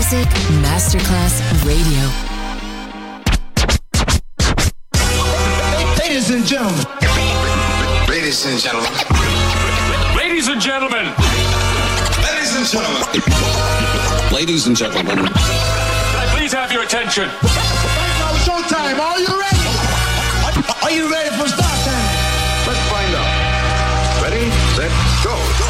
Music Masterclass Radio. Ladies and gentlemen. Ladies and gentlemen. Ladies and gentlemen. Ladies and gentlemen. Ladies and gentlemen. Can I please have your attention? Now showtime. Are you ready? Are, are you ready for start time? Let's find out. Ready, set, go.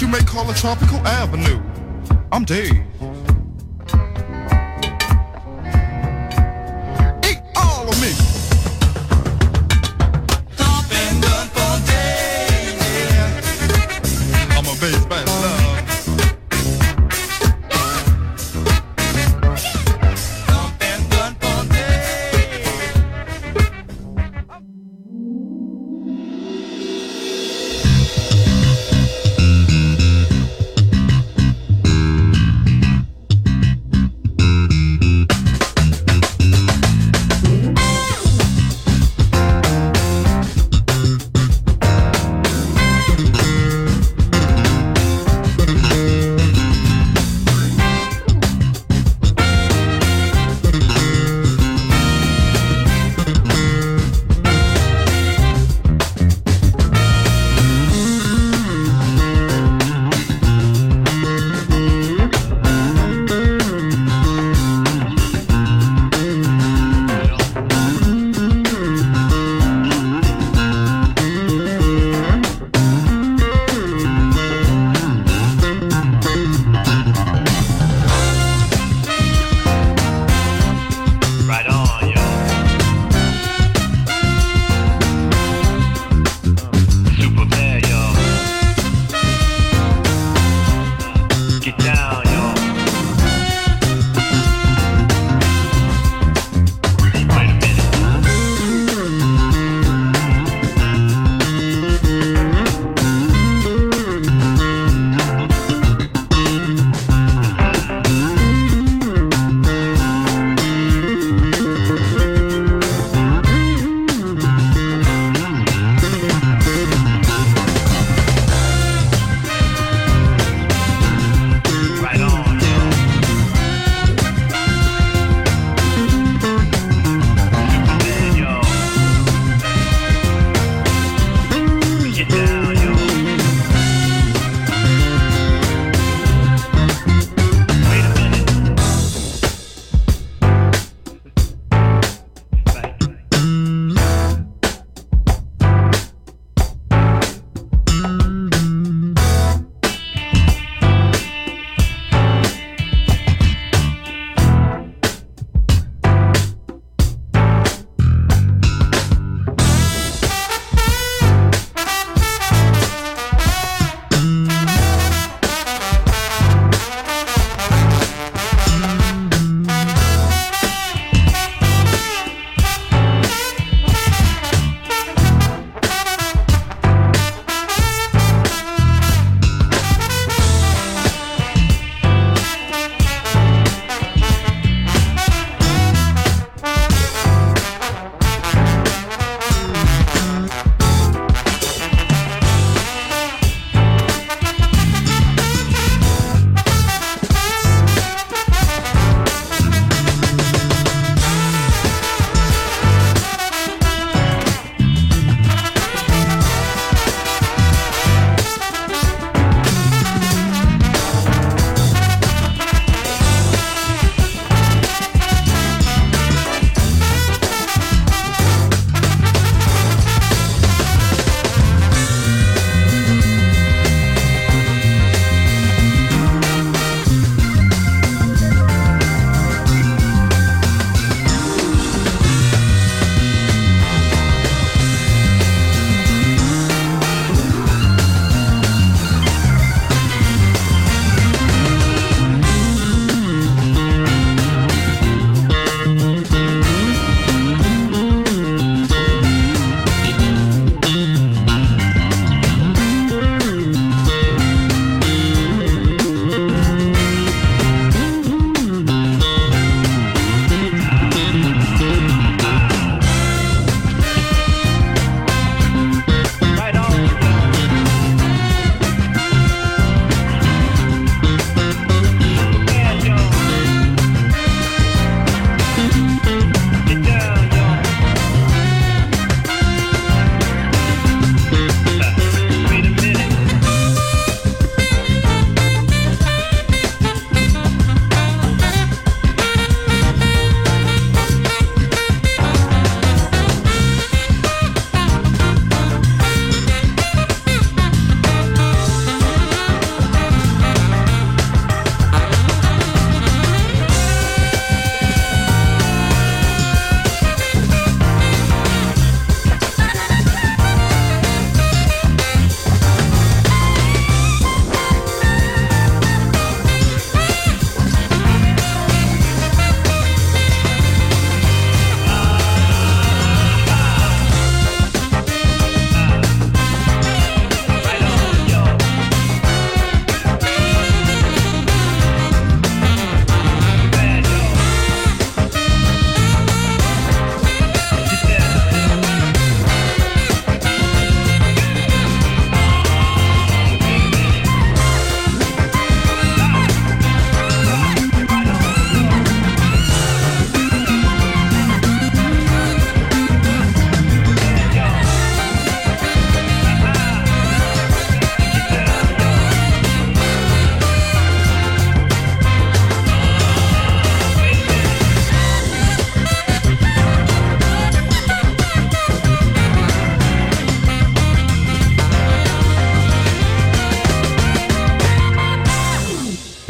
You may call a tropical avenue. I'm Dave.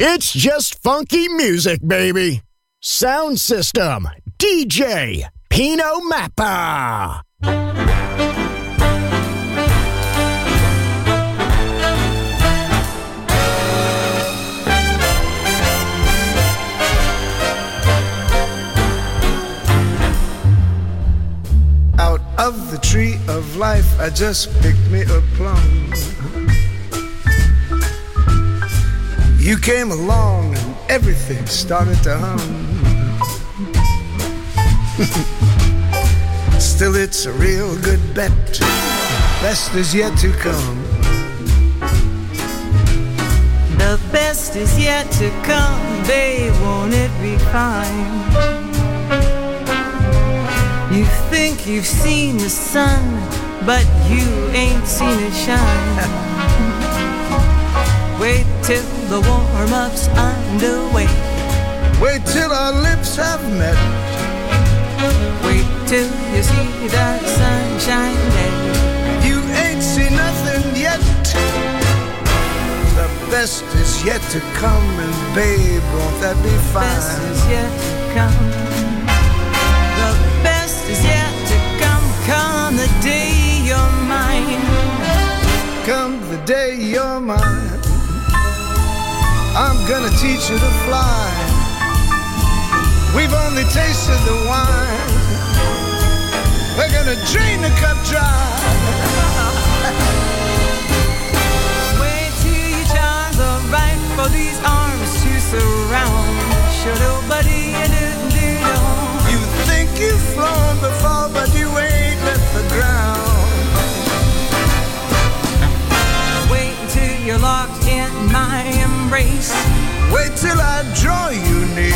It's just funky music, baby. Sound system, DJ Pino Mappa. Out of the tree of life, I just picked me a plum. You came along and everything started to hum. Still, it's a real good bet. The best is yet to come. The best is yet to come, babe, won't it be fine? You think you've seen the sun, but you ain't seen it shine. Till the warm-up's underway. Wait till our lips have met. Wait till you see that sunshine day. You ain't seen nothing yet. The best is yet to come, and babe, won't that be fine? The Best is yet to come. The best is yet to come. Come the day you're mine. Come the day you're mine. I'm gonna teach you to fly. We've only tasted the wine. We're gonna drain the cup dry. Wait till your charms are right for these arms to surround. Do do You think you've flown before, but you ain't left the ground. Wait till you're locked in my embrace. Wait till I draw you near.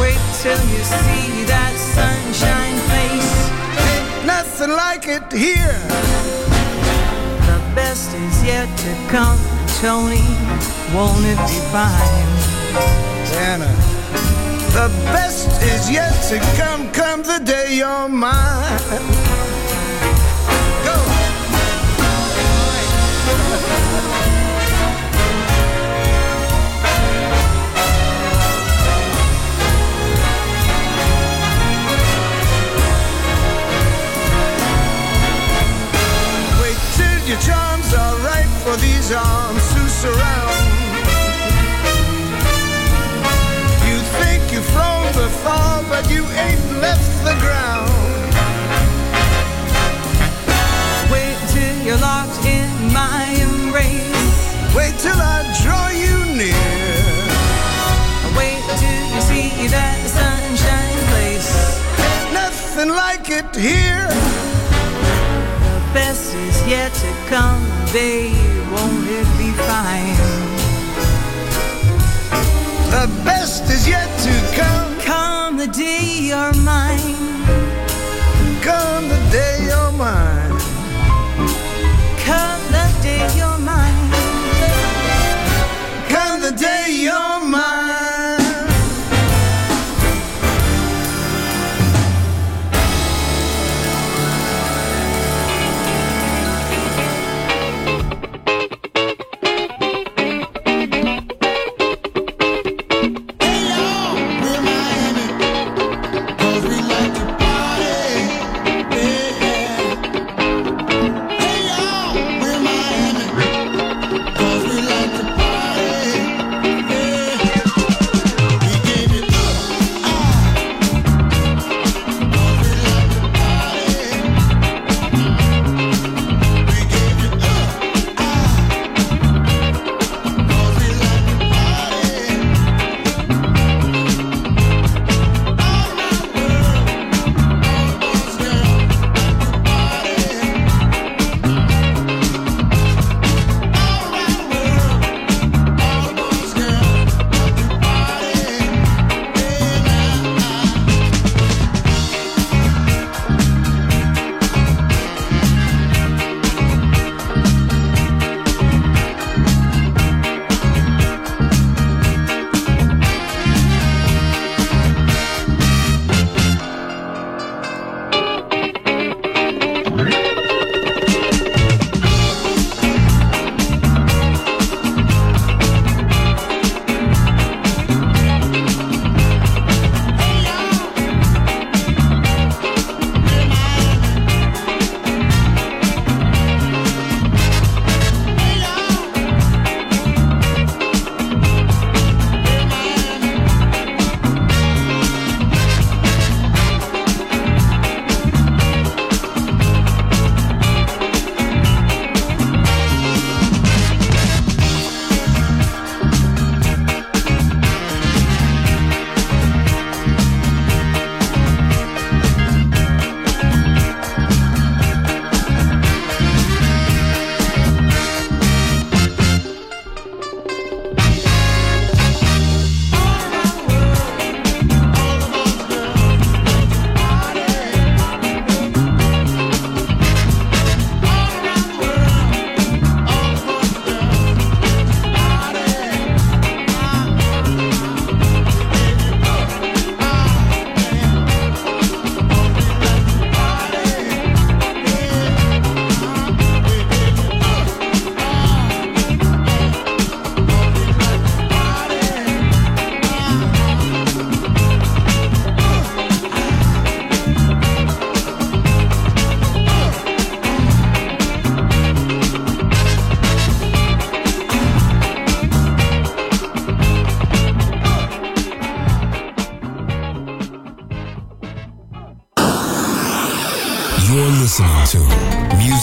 Wait till you see that sunshine face. Ain't nothing like it here. The best is yet to come, Tony. Won't it be fine? Anna, the best is yet to come. Come the day you're mine. Your charms are right for these arms to surround. You think you've flown before, but you ain't left the ground. Wait till you're locked in my embrace. Wait till I draw you near. Wait till you see that sunshine place. Nothing like it here. Babe. Won't it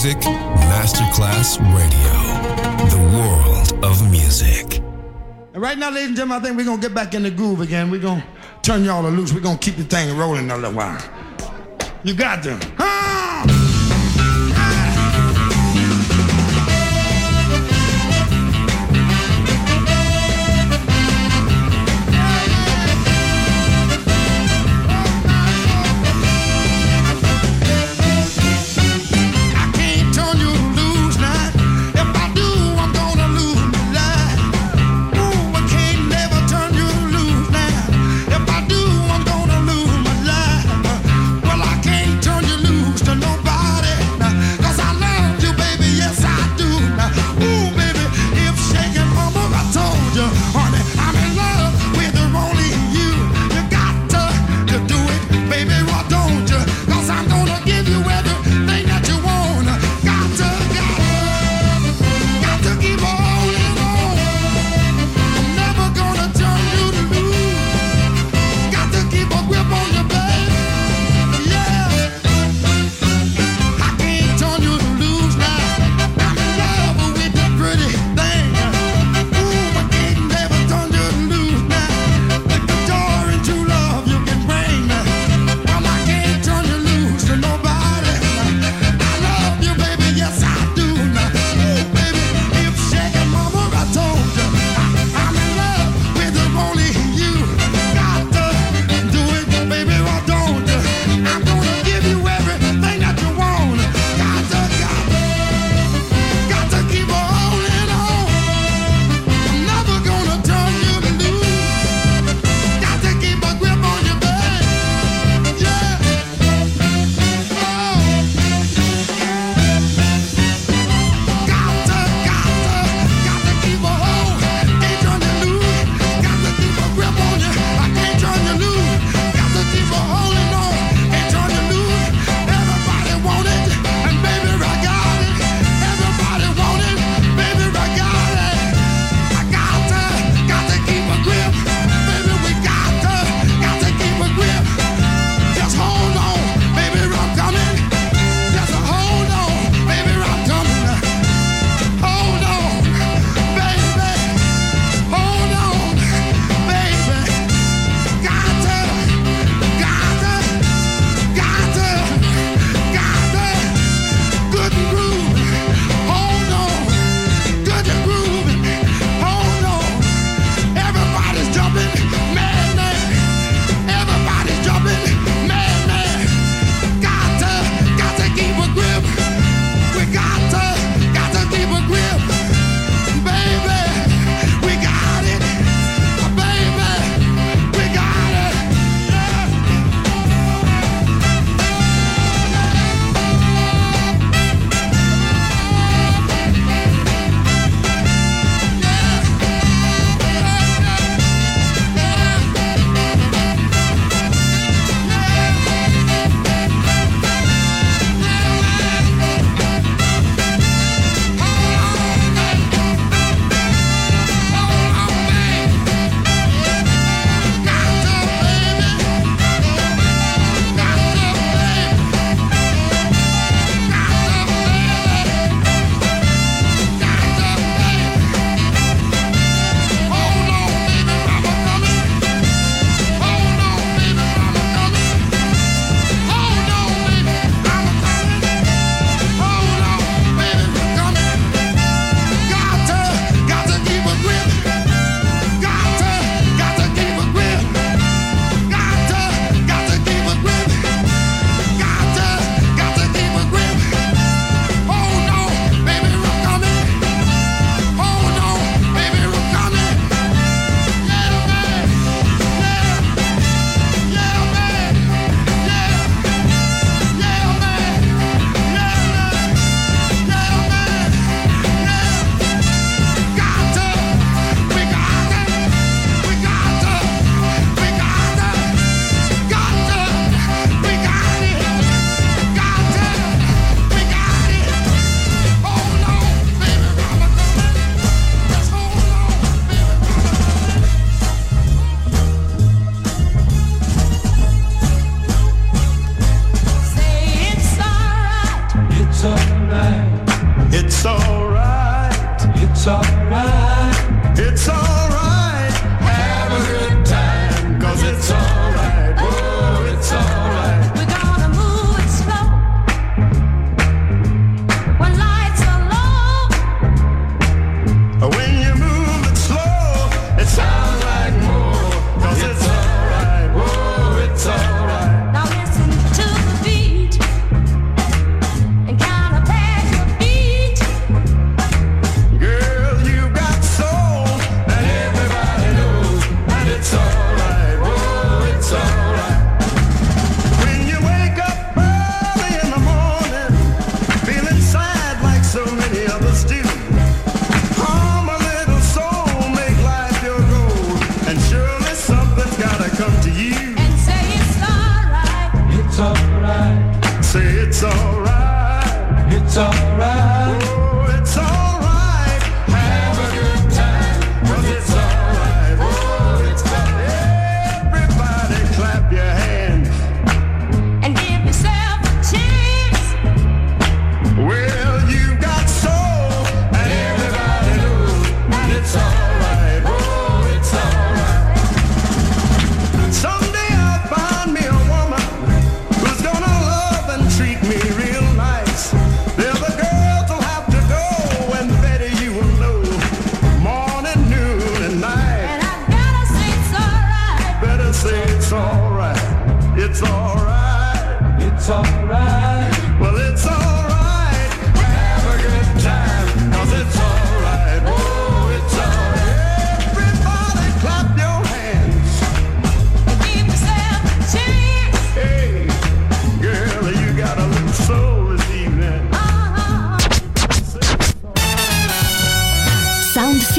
Music Masterclass Radio, the world of music. And right now, ladies and gentlemen, I think we're gonna get back in the groove again. We're gonna turn y'all loose. We're gonna keep the thing rolling a little while. You got to.